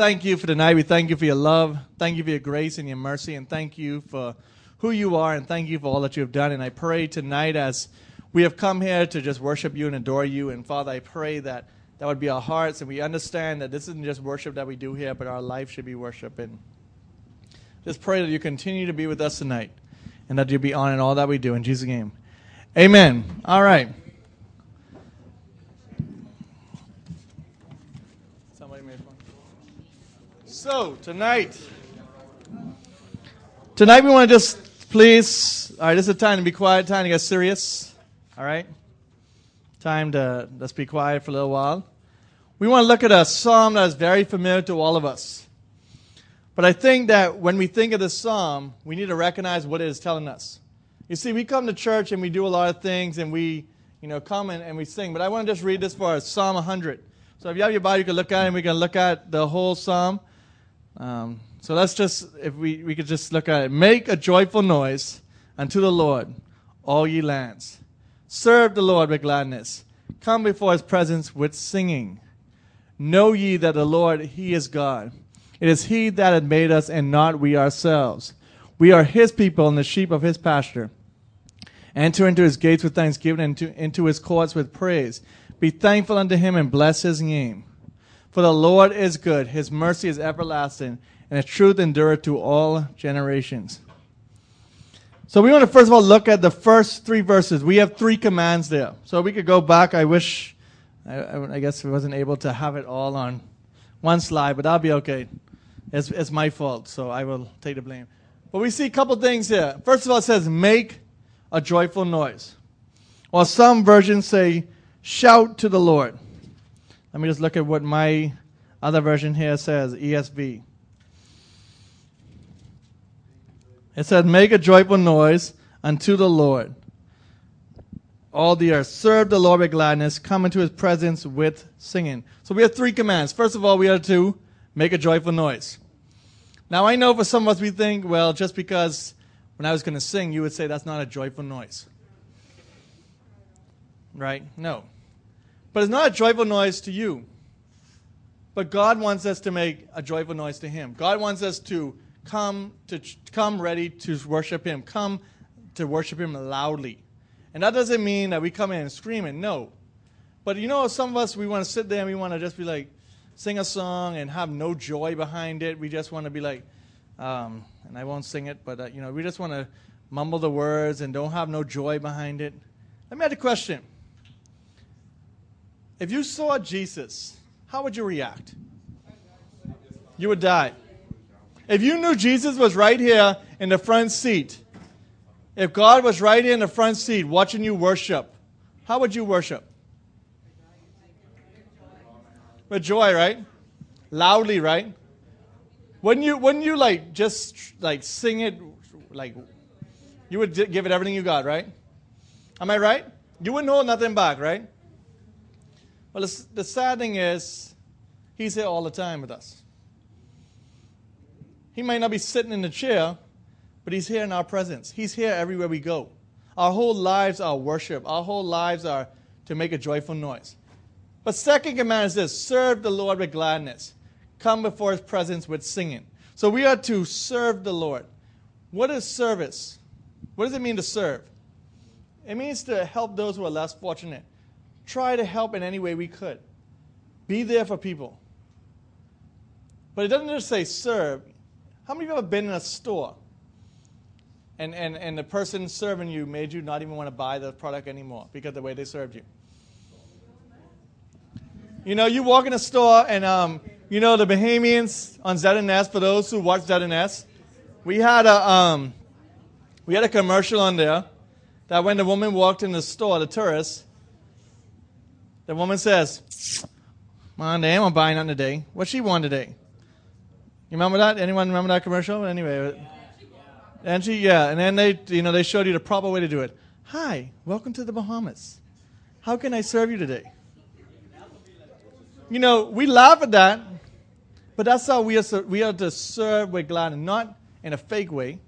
Thank you for tonight. We thank you for your love. Thank you for your grace and your mercy. And thank you for who you are. And thank you for all that you have done. And I pray tonight as we have come here to just worship you and adore you. And Father, I pray that that would be our hearts. And we understand that this isn't just worship that we do here, but our life should be worship. And just pray that you continue to be with us tonight and that you be on in all that we do. In Jesus' name. Amen. All right. Somebody made fun. So, tonight, tonight we want to just please, all right, this is a time to be quiet, time to get serious. All right? Time to just be quiet for a little while. We want to look at a psalm that is very familiar to all of us. But I think that when we think of this psalm, we need to recognize what it is telling us. You see, we come to church and we do a lot of things and we, you know, come and, and we sing. But I want to just read this for us Psalm 100. So if you have your Bible, you can look at it and we can look at the whole psalm. Um, so let's just, if we, we could just look at it. Make a joyful noise unto the Lord, all ye lands. Serve the Lord with gladness. Come before his presence with singing. Know ye that the Lord, he is God. It is he that hath made us and not we ourselves. We are his people and the sheep of his pasture. Enter into his gates with thanksgiving and into, into his courts with praise. Be thankful unto him and bless his name. For the Lord is good, his mercy is everlasting, and his truth endureth to all generations. So we want to first of all look at the first three verses. We have three commands there. So we could go back. I wish, I, I guess I wasn't able to have it all on one slide, but that'll be okay. It's, it's my fault, so I will take the blame. But we see a couple things here. First of all, it says, make a joyful noise. Or some versions say, shout to the Lord. Let me just look at what my other version here says, ESV. It said, make a joyful noise unto the Lord. All the earth, serve the Lord with gladness, come into his presence with singing. So we have three commands. First of all, we are to make a joyful noise. Now, I know for some of us, we think, well, just because when I was going to sing, you would say that's not a joyful noise. Right? No. But it's not a joyful noise to you. But God wants us to make a joyful noise to Him. God wants us to come to come ready to worship Him. Come to worship Him loudly. And that doesn't mean that we come in and screaming. No. But you know, some of us we want to sit there and we want to just be like, sing a song and have no joy behind it. We just want to be like, um, and I won't sing it, but uh, you know, we just want to mumble the words and don't have no joy behind it. Let me ask a question. If you saw Jesus, how would you react? You would die. If you knew Jesus was right here in the front seat, if God was right here in the front seat watching you worship, how would you worship? With joy, right? Loudly, right? Wouldn't you, wouldn't you like just like sing it like you would give it everything you got, right? Am I right? You wouldn't hold nothing back, right? Well, the, sad thing is, he's here all the time with us. He might not be sitting in the chair, but he's here in our presence. He's here everywhere we go. Our whole lives are worship. Our whole lives are to make a joyful noise. But second command is this serve the Lord with gladness. Come before his presence with singing. So we are to serve the Lord. What is service? What does it mean to serve? It means to help those who are less fortunate. Try to help in any way we could. Be there for people. But it doesn't just say serve. How many of you have ever been in a store and, and, and the person serving you made you not even want to buy the product anymore because the way they served you? You know, you walk in a store and, um, you know, the Bahamians on ZNS, for those who watch ZNS, we had a, um, we had a commercial on there that when the woman walked in the store, the tourist, the woman says, "Man, damn, I'm buying nothing today. What she want today? You remember that? Anyone remember that commercial? Anyway, uh, and she, yeah, and then they, you know, they showed you the proper way to do it. Hi, welcome to the Bahamas. How can I serve you today? You know, we laugh at that, but that's how we are, we are to serve with gladness, not in a fake way.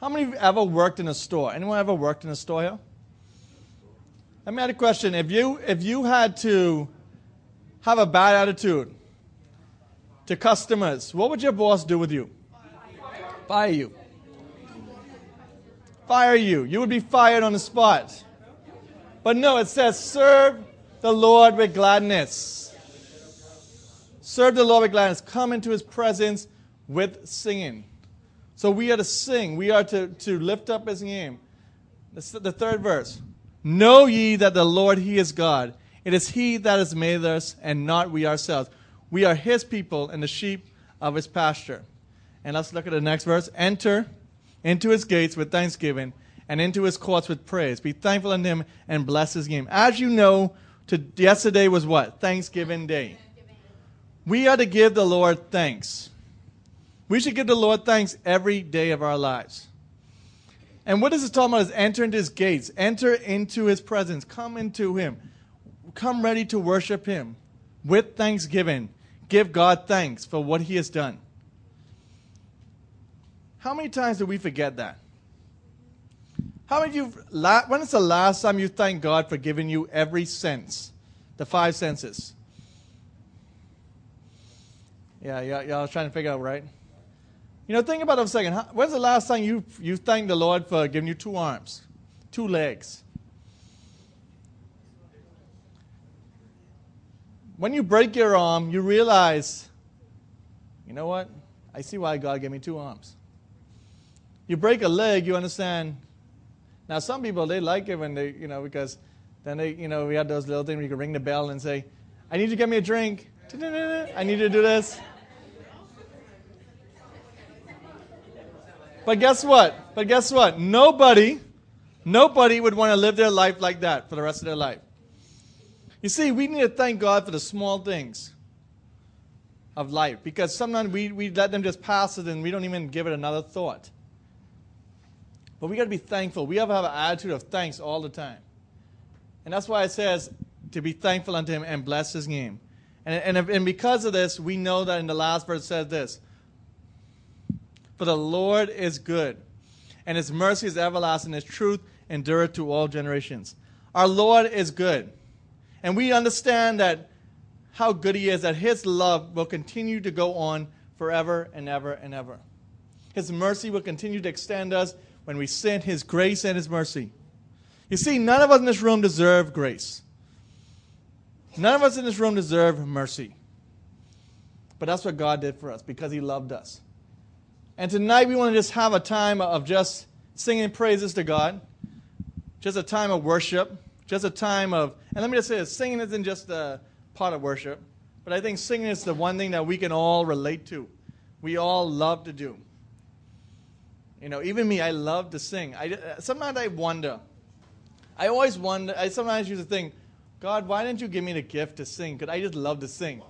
How many of you ever worked in a store? Anyone ever worked in a store here? Let me ask a question. If you, if you had to have a bad attitude to customers, what would your boss do with you? Fire you. Fire you. You would be fired on the spot. But no, it says, serve the Lord with gladness. Serve the Lord with gladness. Come into his presence with singing. So we are to sing. We are to, to lift up his name. The, the third verse. Know ye that the Lord, he is God. It is he that has made us and not we ourselves. We are his people and the sheep of his pasture. And let's look at the next verse. Enter into his gates with thanksgiving and into his courts with praise. Be thankful unto him and bless his name. As you know, to, yesterday was what? Thanksgiving Day. We are to give the Lord thanks. We should give the Lord thanks every day of our lives. And what is it talking about is enter into his gates, enter into his presence, come into him, come ready to worship him with thanksgiving. Give God thanks for what he has done. How many times do we forget that? How many of you, when is the last time you thank God for giving you every sense? The five senses. Yeah, yeah, yeah, I was trying to figure out, right? You know, think about it a second. When's the last time you, you thanked the Lord for giving you two arms, two legs? When you break your arm, you realize, you know what? I see why God gave me two arms. You break a leg, you understand. Now, some people, they like it when they, you know, because then they, you know, we had those little things where you could ring the bell and say, I need you to get me a drink. I need to do this. But guess what? But guess what? Nobody, nobody would want to live their life like that for the rest of their life. You see, we need to thank God for the small things of life because sometimes we, we let them just pass it and we don't even give it another thought. But we got to be thankful. We have to have an attitude of thanks all the time. And that's why it says to be thankful unto Him and bless His name. And, and, and because of this, we know that in the last verse it says this For the Lord is good, and His mercy is everlasting, His truth endureth to all generations. Our Lord is good. And we understand that how good He is, that His love will continue to go on forever and ever and ever. His mercy will continue to extend us when we sin, His grace and His mercy. You see, none of us in this room deserve grace. None of us in this room deserve mercy. But that's what God did for us because He loved us. And tonight we want to just have a time of just singing praises to God, just a time of worship, just a time of, and let me just say this singing isn't just a part of worship, but I think singing is the one thing that we can all relate to. We all love to do. You know, even me, I love to sing. I, sometimes I wonder. I always wonder, I sometimes used to think, God, why didn't you give me the gift to sing? Because I just love to sing.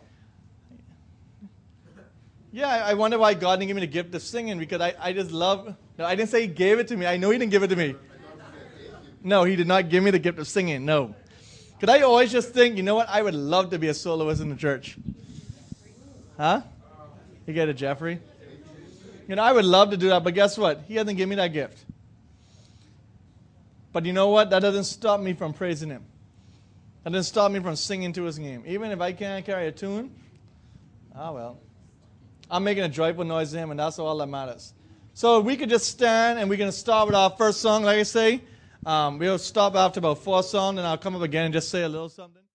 Yeah, I wonder why God didn't give me the gift of singing because I, I just love. No, I didn't say He gave it to me. I know He didn't give it to me. No, He did not give me the gift of singing. No. Because I always just think, you know what? I would love to be a soloist in the church. Huh? You get it, Jeffrey? You know, I would love to do that, but guess what? He hasn't given me that gift. But you know what? That doesn't stop me from praising Him. That doesn't stop me from singing to his name. Even if I can't carry a tune, ah, well. I'm making a joyful noise to him, and that's all that matters. So we could just stand, and we're going to start with our first song, like I say. Um, we'll stop after about four songs, and I'll come up again and just say a little something.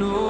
no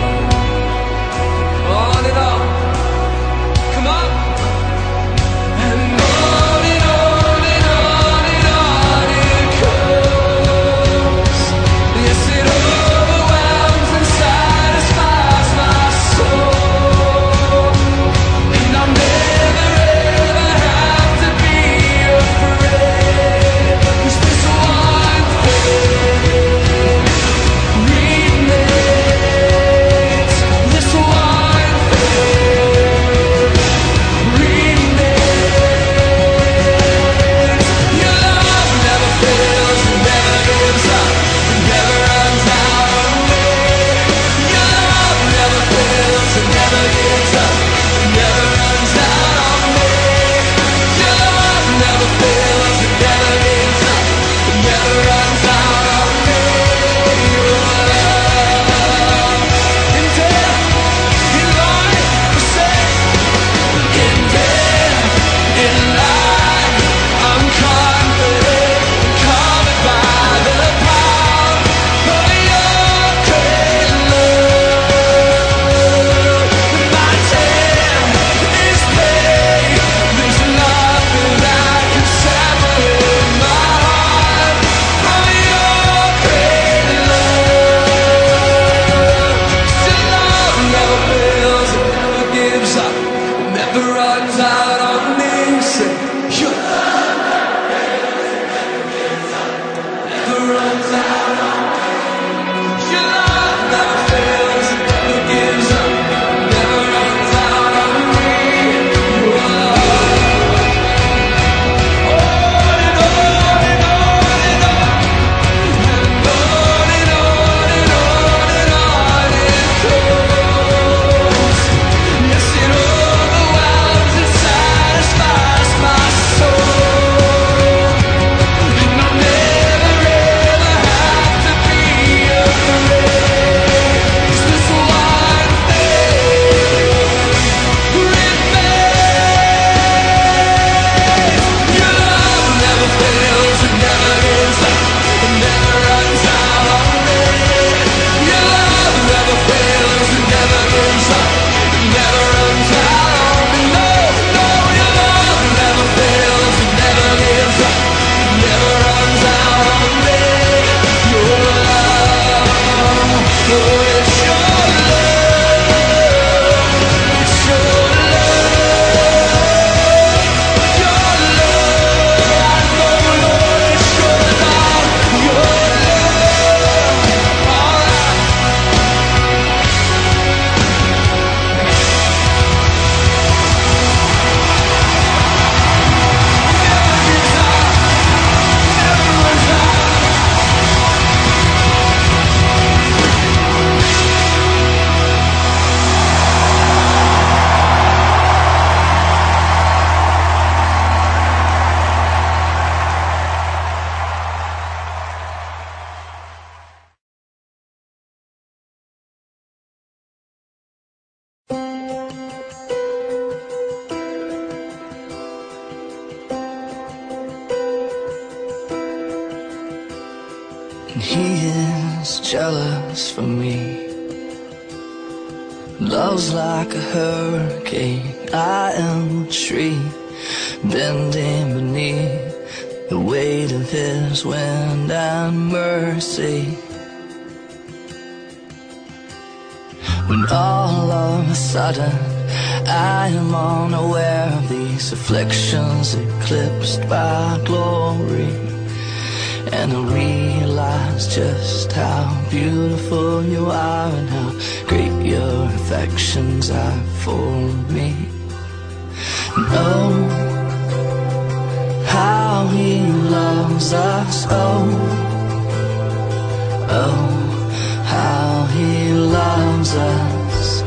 loves us,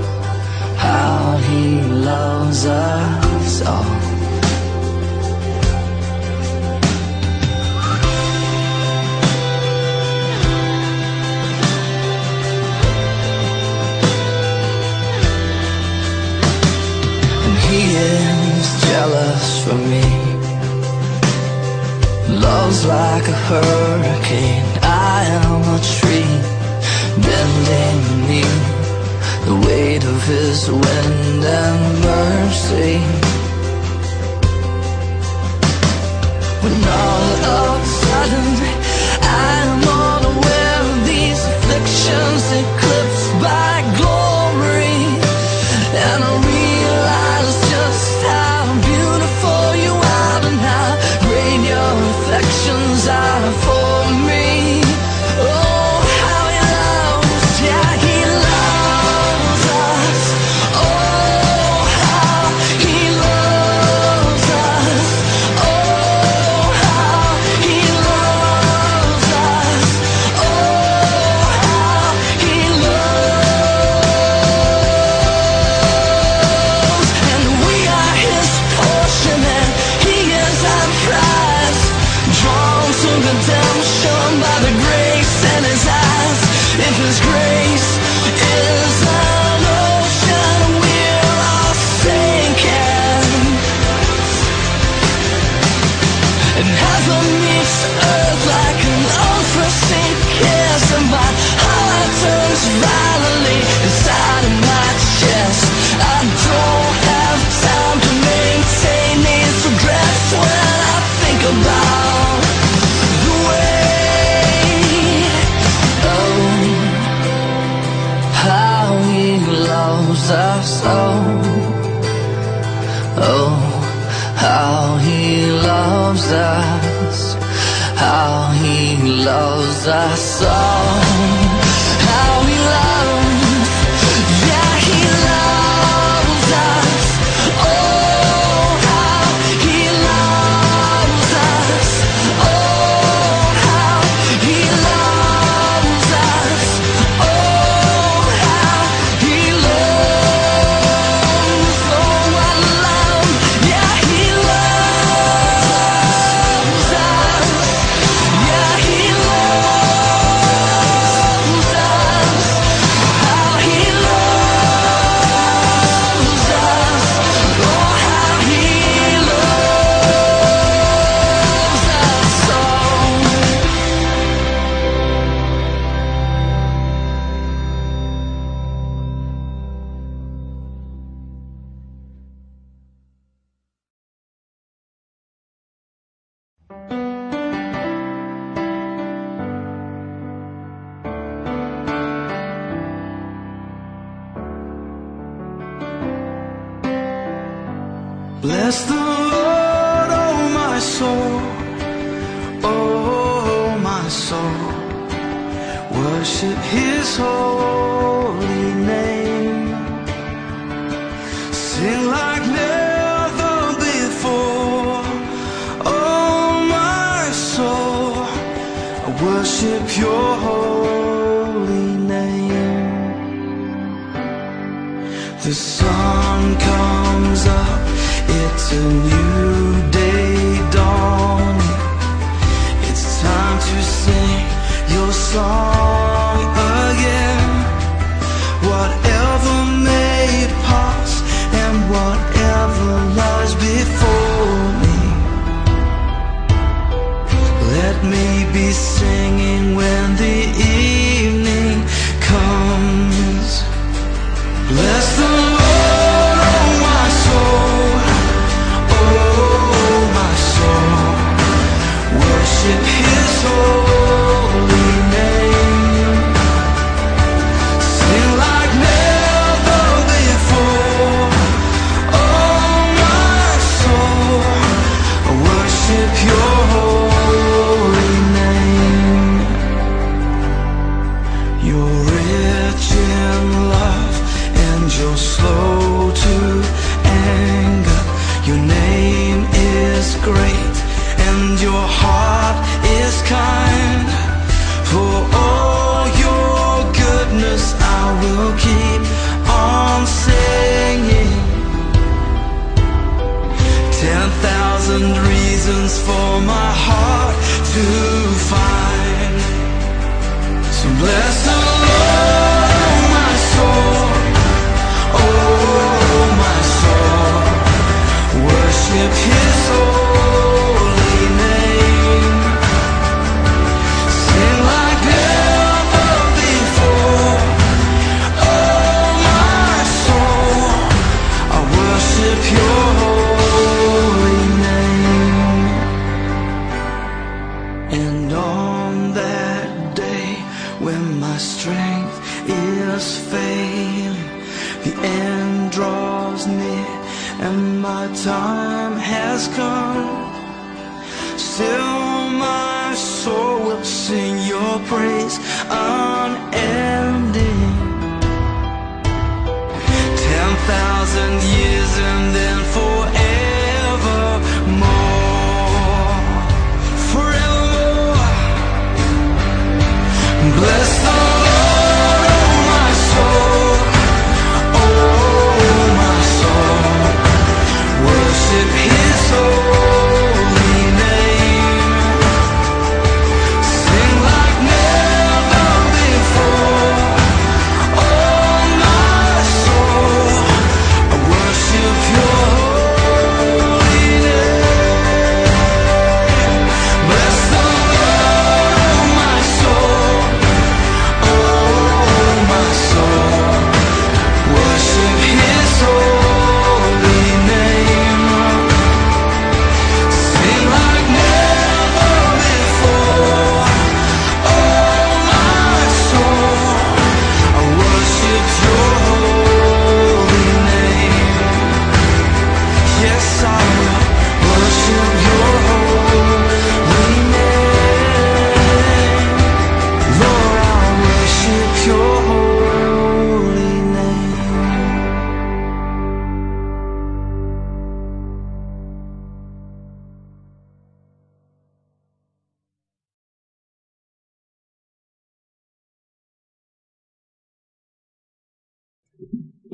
how he loves us all. And he is jealous for me. Love's like a hurricane, I am a tree bending beneath the weight of his wind and mercy. When all of a sudden I'm unaware of these afflictions eclipse. like never before. Oh, my soul, I worship your.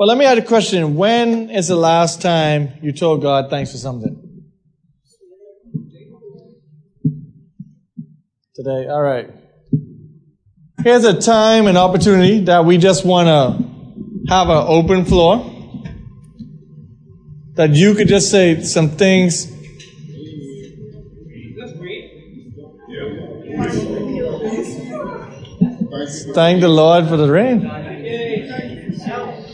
Well, let me ask a question. When is the last time you told God thanks for something? Today. All right. Here's a time and opportunity that we just want to have an open floor. That you could just say some things. Thank the Lord for the rain.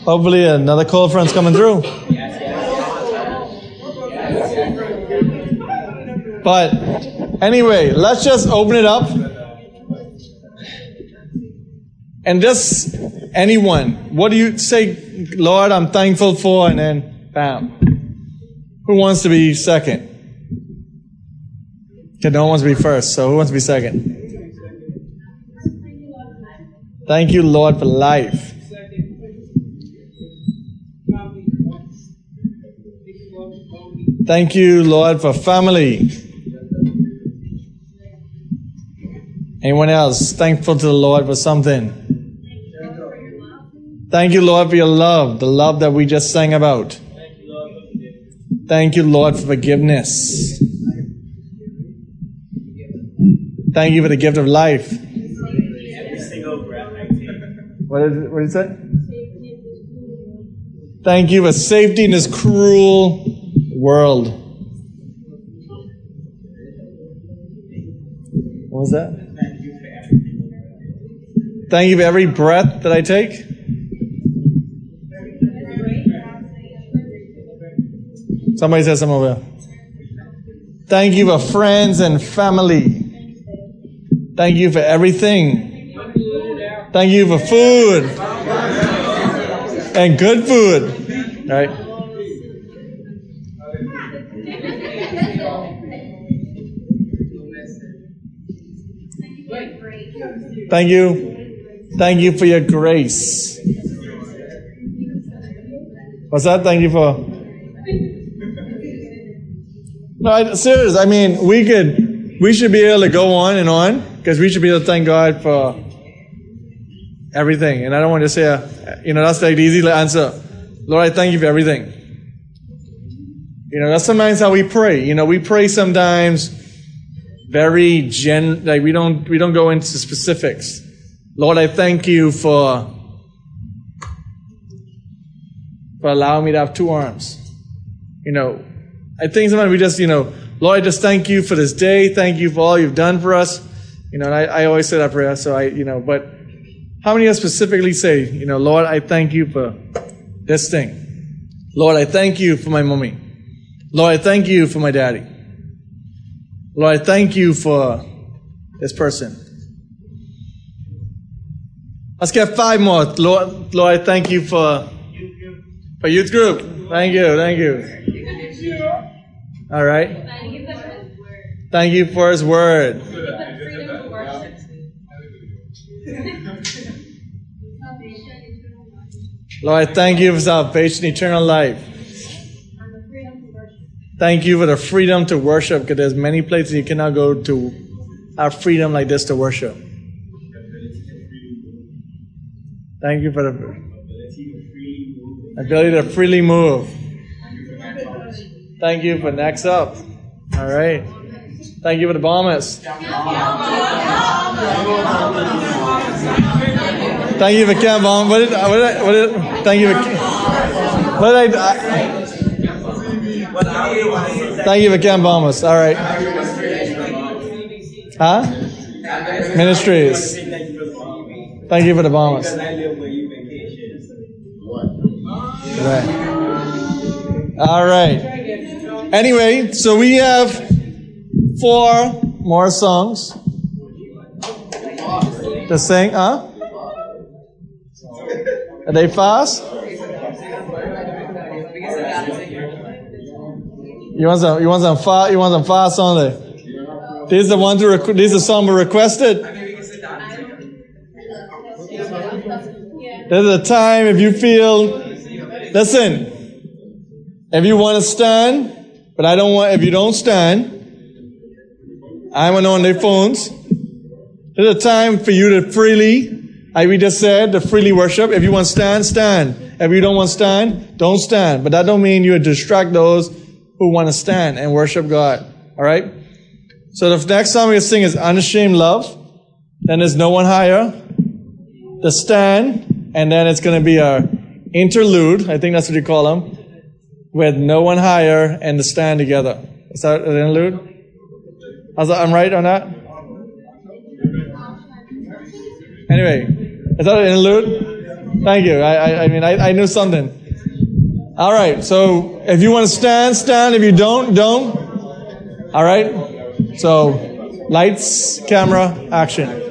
Hopefully another cold front's coming through. But anyway, let's just open it up. And just anyone, what do you say, Lord, I'm thankful for, and then bam. Who wants to be second? Okay, no one wants to be first, so who wants to be second? Thank you, Lord, for life. Thank you, Lord, for family. Anyone else thankful to the Lord for something? Thank you, Lord, for your love, the love that we just sang about. Thank you, Lord, for forgiveness. Thank you for the gift of life. What is it? What is it? Thank you for safety in this cruel world. What was that? Thank you for every breath that I take. Somebody said something over there. Thank you for friends and family. Thank you for everything. Thank you for food and good food. Right? Thank you Thank you for your grace. What's that? Thank you for. No, I, serious. I mean, we could, we should be able to go on and on because we should be able to thank God for everything. And I don't want to say, uh, you know, that's like the easy answer. Lord, I thank you for everything. You know, that's sometimes how we pray. You know, we pray sometimes very gen, like we don't, we don't go into specifics. Lord, I thank you for, for allowing me to have two arms. You know, I think sometimes we just, you know, Lord, I just thank you for this day. Thank you for all you've done for us. You know, and I, I always say that prayer. So I, you know, but how many of us specifically say, you know, Lord, I thank you for this thing. Lord, I thank you for my mommy. Lord, I thank you for my daddy. Lord, I thank you for this person. Let's get five more. Lord, Lord, I thank you for for youth group. Thank you, thank you. All right. Thank you for His word. Lord, I thank you for salvation, eternal life. Thank you for the freedom to worship because there's many places you cannot go to have freedom like this to worship. Thank you for the ability to freely move. Thank you for next up. All right. Thank you for the bombers. Thank you for Camp Bomb. What did, what did, what did, thank you for, what did I, I thank you for Camp Bombers. All right. Huh? Ministries. Thank you for the bombers. Right. All right. Anyway, so we have four more songs to sing, huh? Are they fast? You want some? You want some fast? You want some fast only? These are the ones who requ- these are some who requested. There's a time if you feel. Listen, if you want to stand, but I don't want. If you don't stand, I'm on their phones. There's a time for you to freely like we just said, to freely worship. If you want to stand, stand. If you don't want to stand, don't stand. But that don't mean you distract those who want to stand and worship God. All right? So the next song we're sing is Unashamed Love. Then there's No One Higher. The Stand. And then it's going to be a interlude. I think that's what you call them. With No One Higher and The Stand together. Is that an interlude? I'm right on that? Anyway, is that an interlude? Thank you. I, I, I mean, I, I knew something. All right. So if you want to stand, stand. If you don't, don't. All right. So lights, camera, action.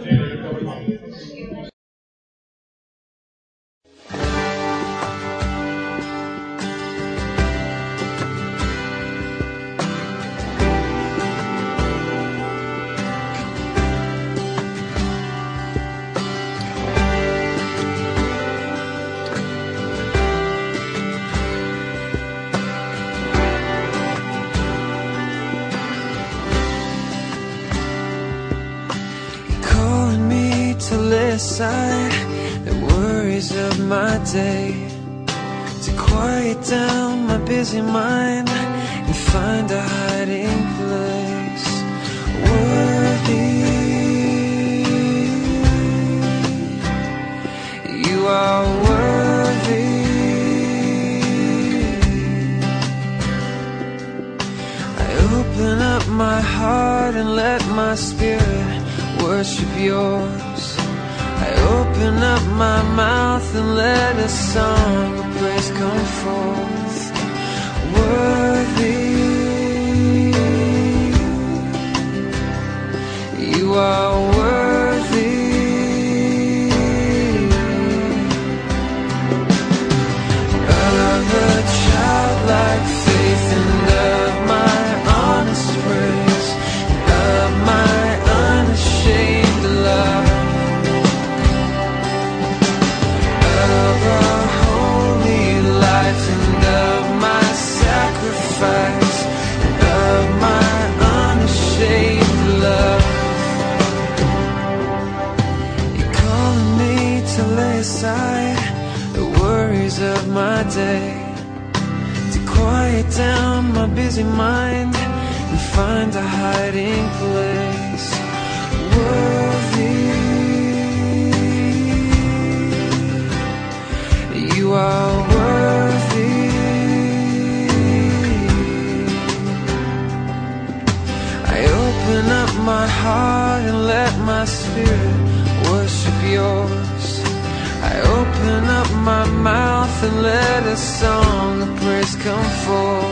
Up my mouth and let a song of praise come forth. Worthy, busy mind and find a hiding place worthy. You are worthy. I open up my heart and let my spirit worship yours. I open up my mouth and let a song of praise come forth.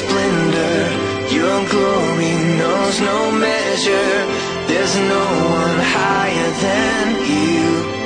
splendor, your glory knows no measure. There's no one higher than you.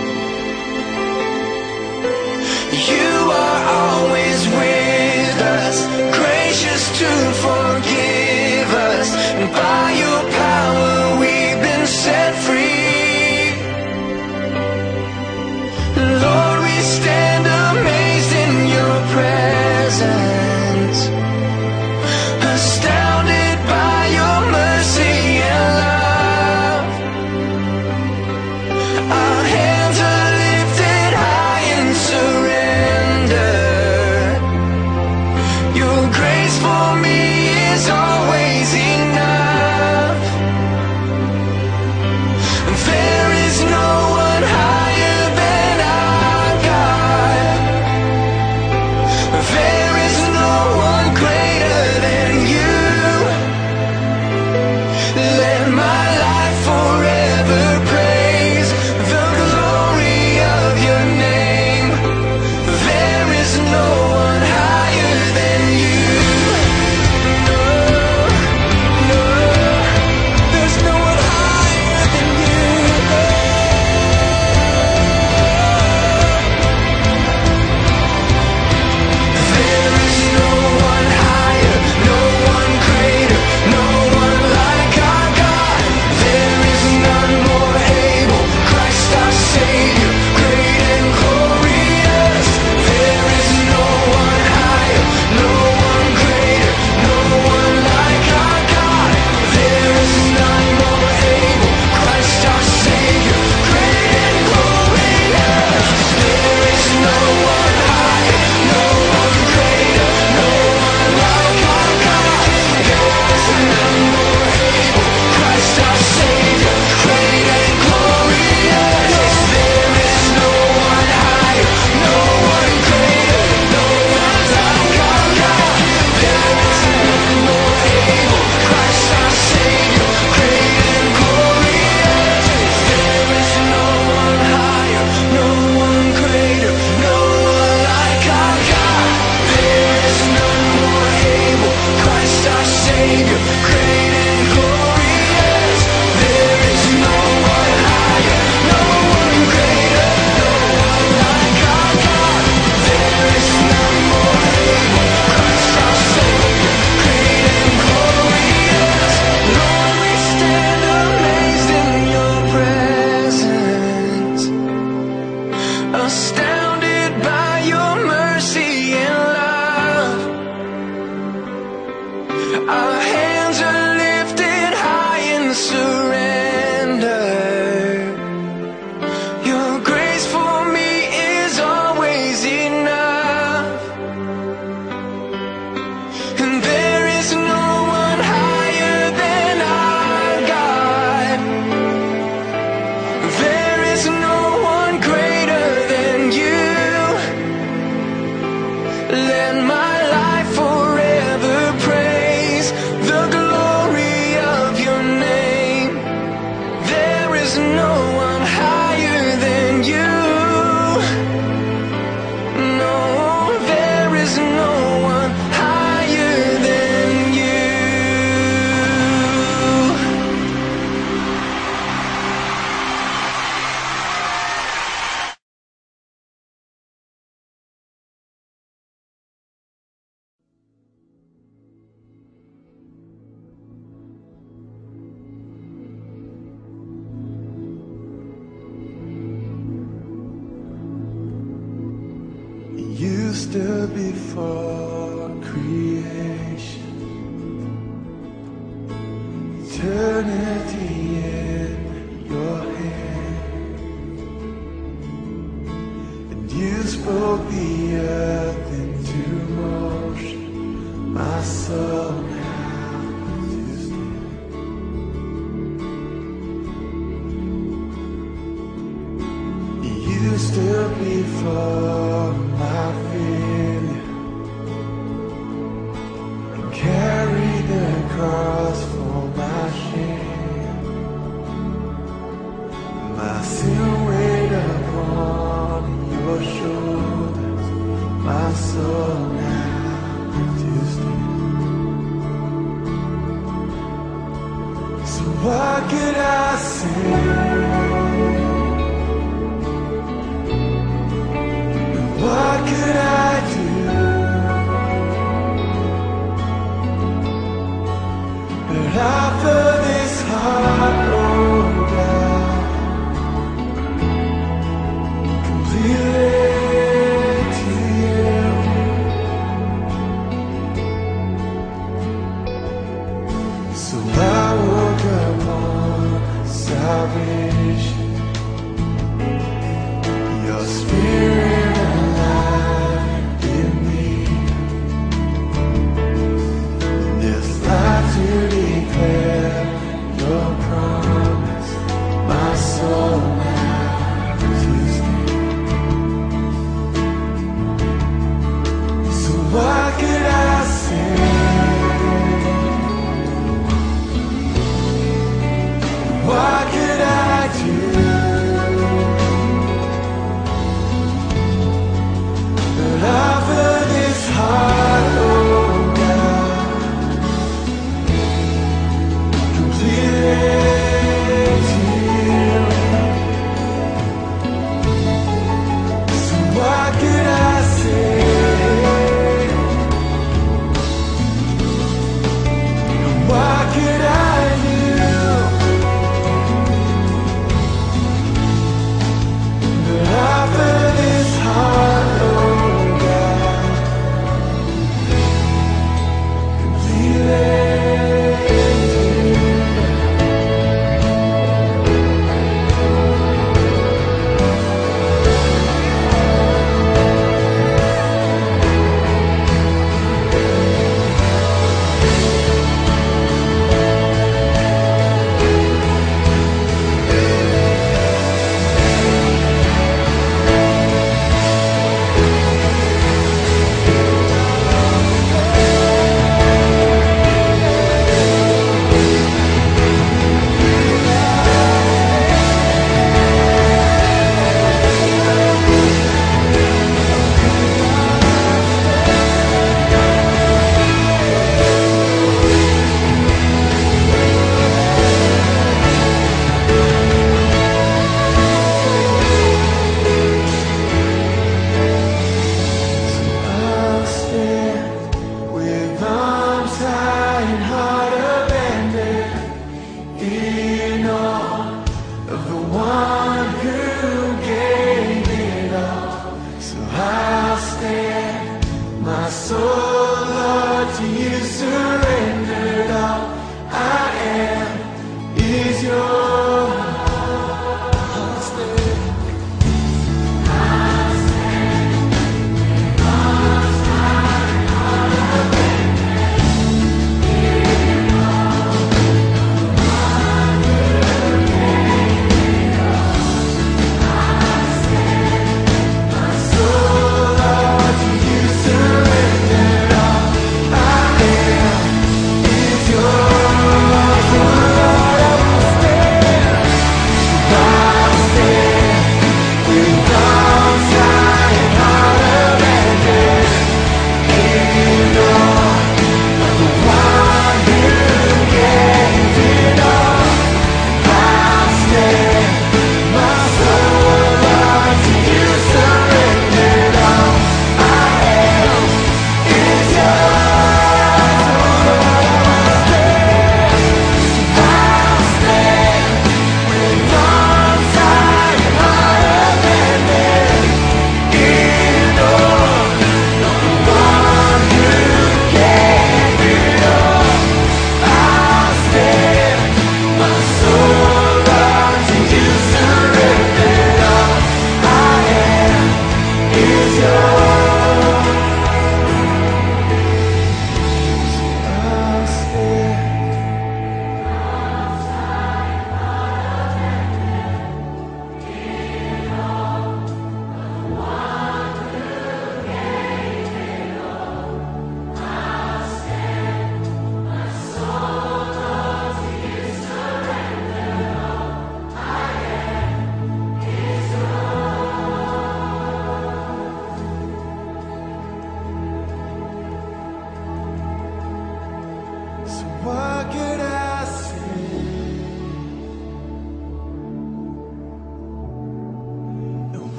before.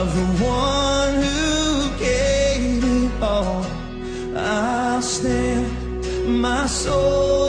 Of the one who gave it all. I'll stand, my soul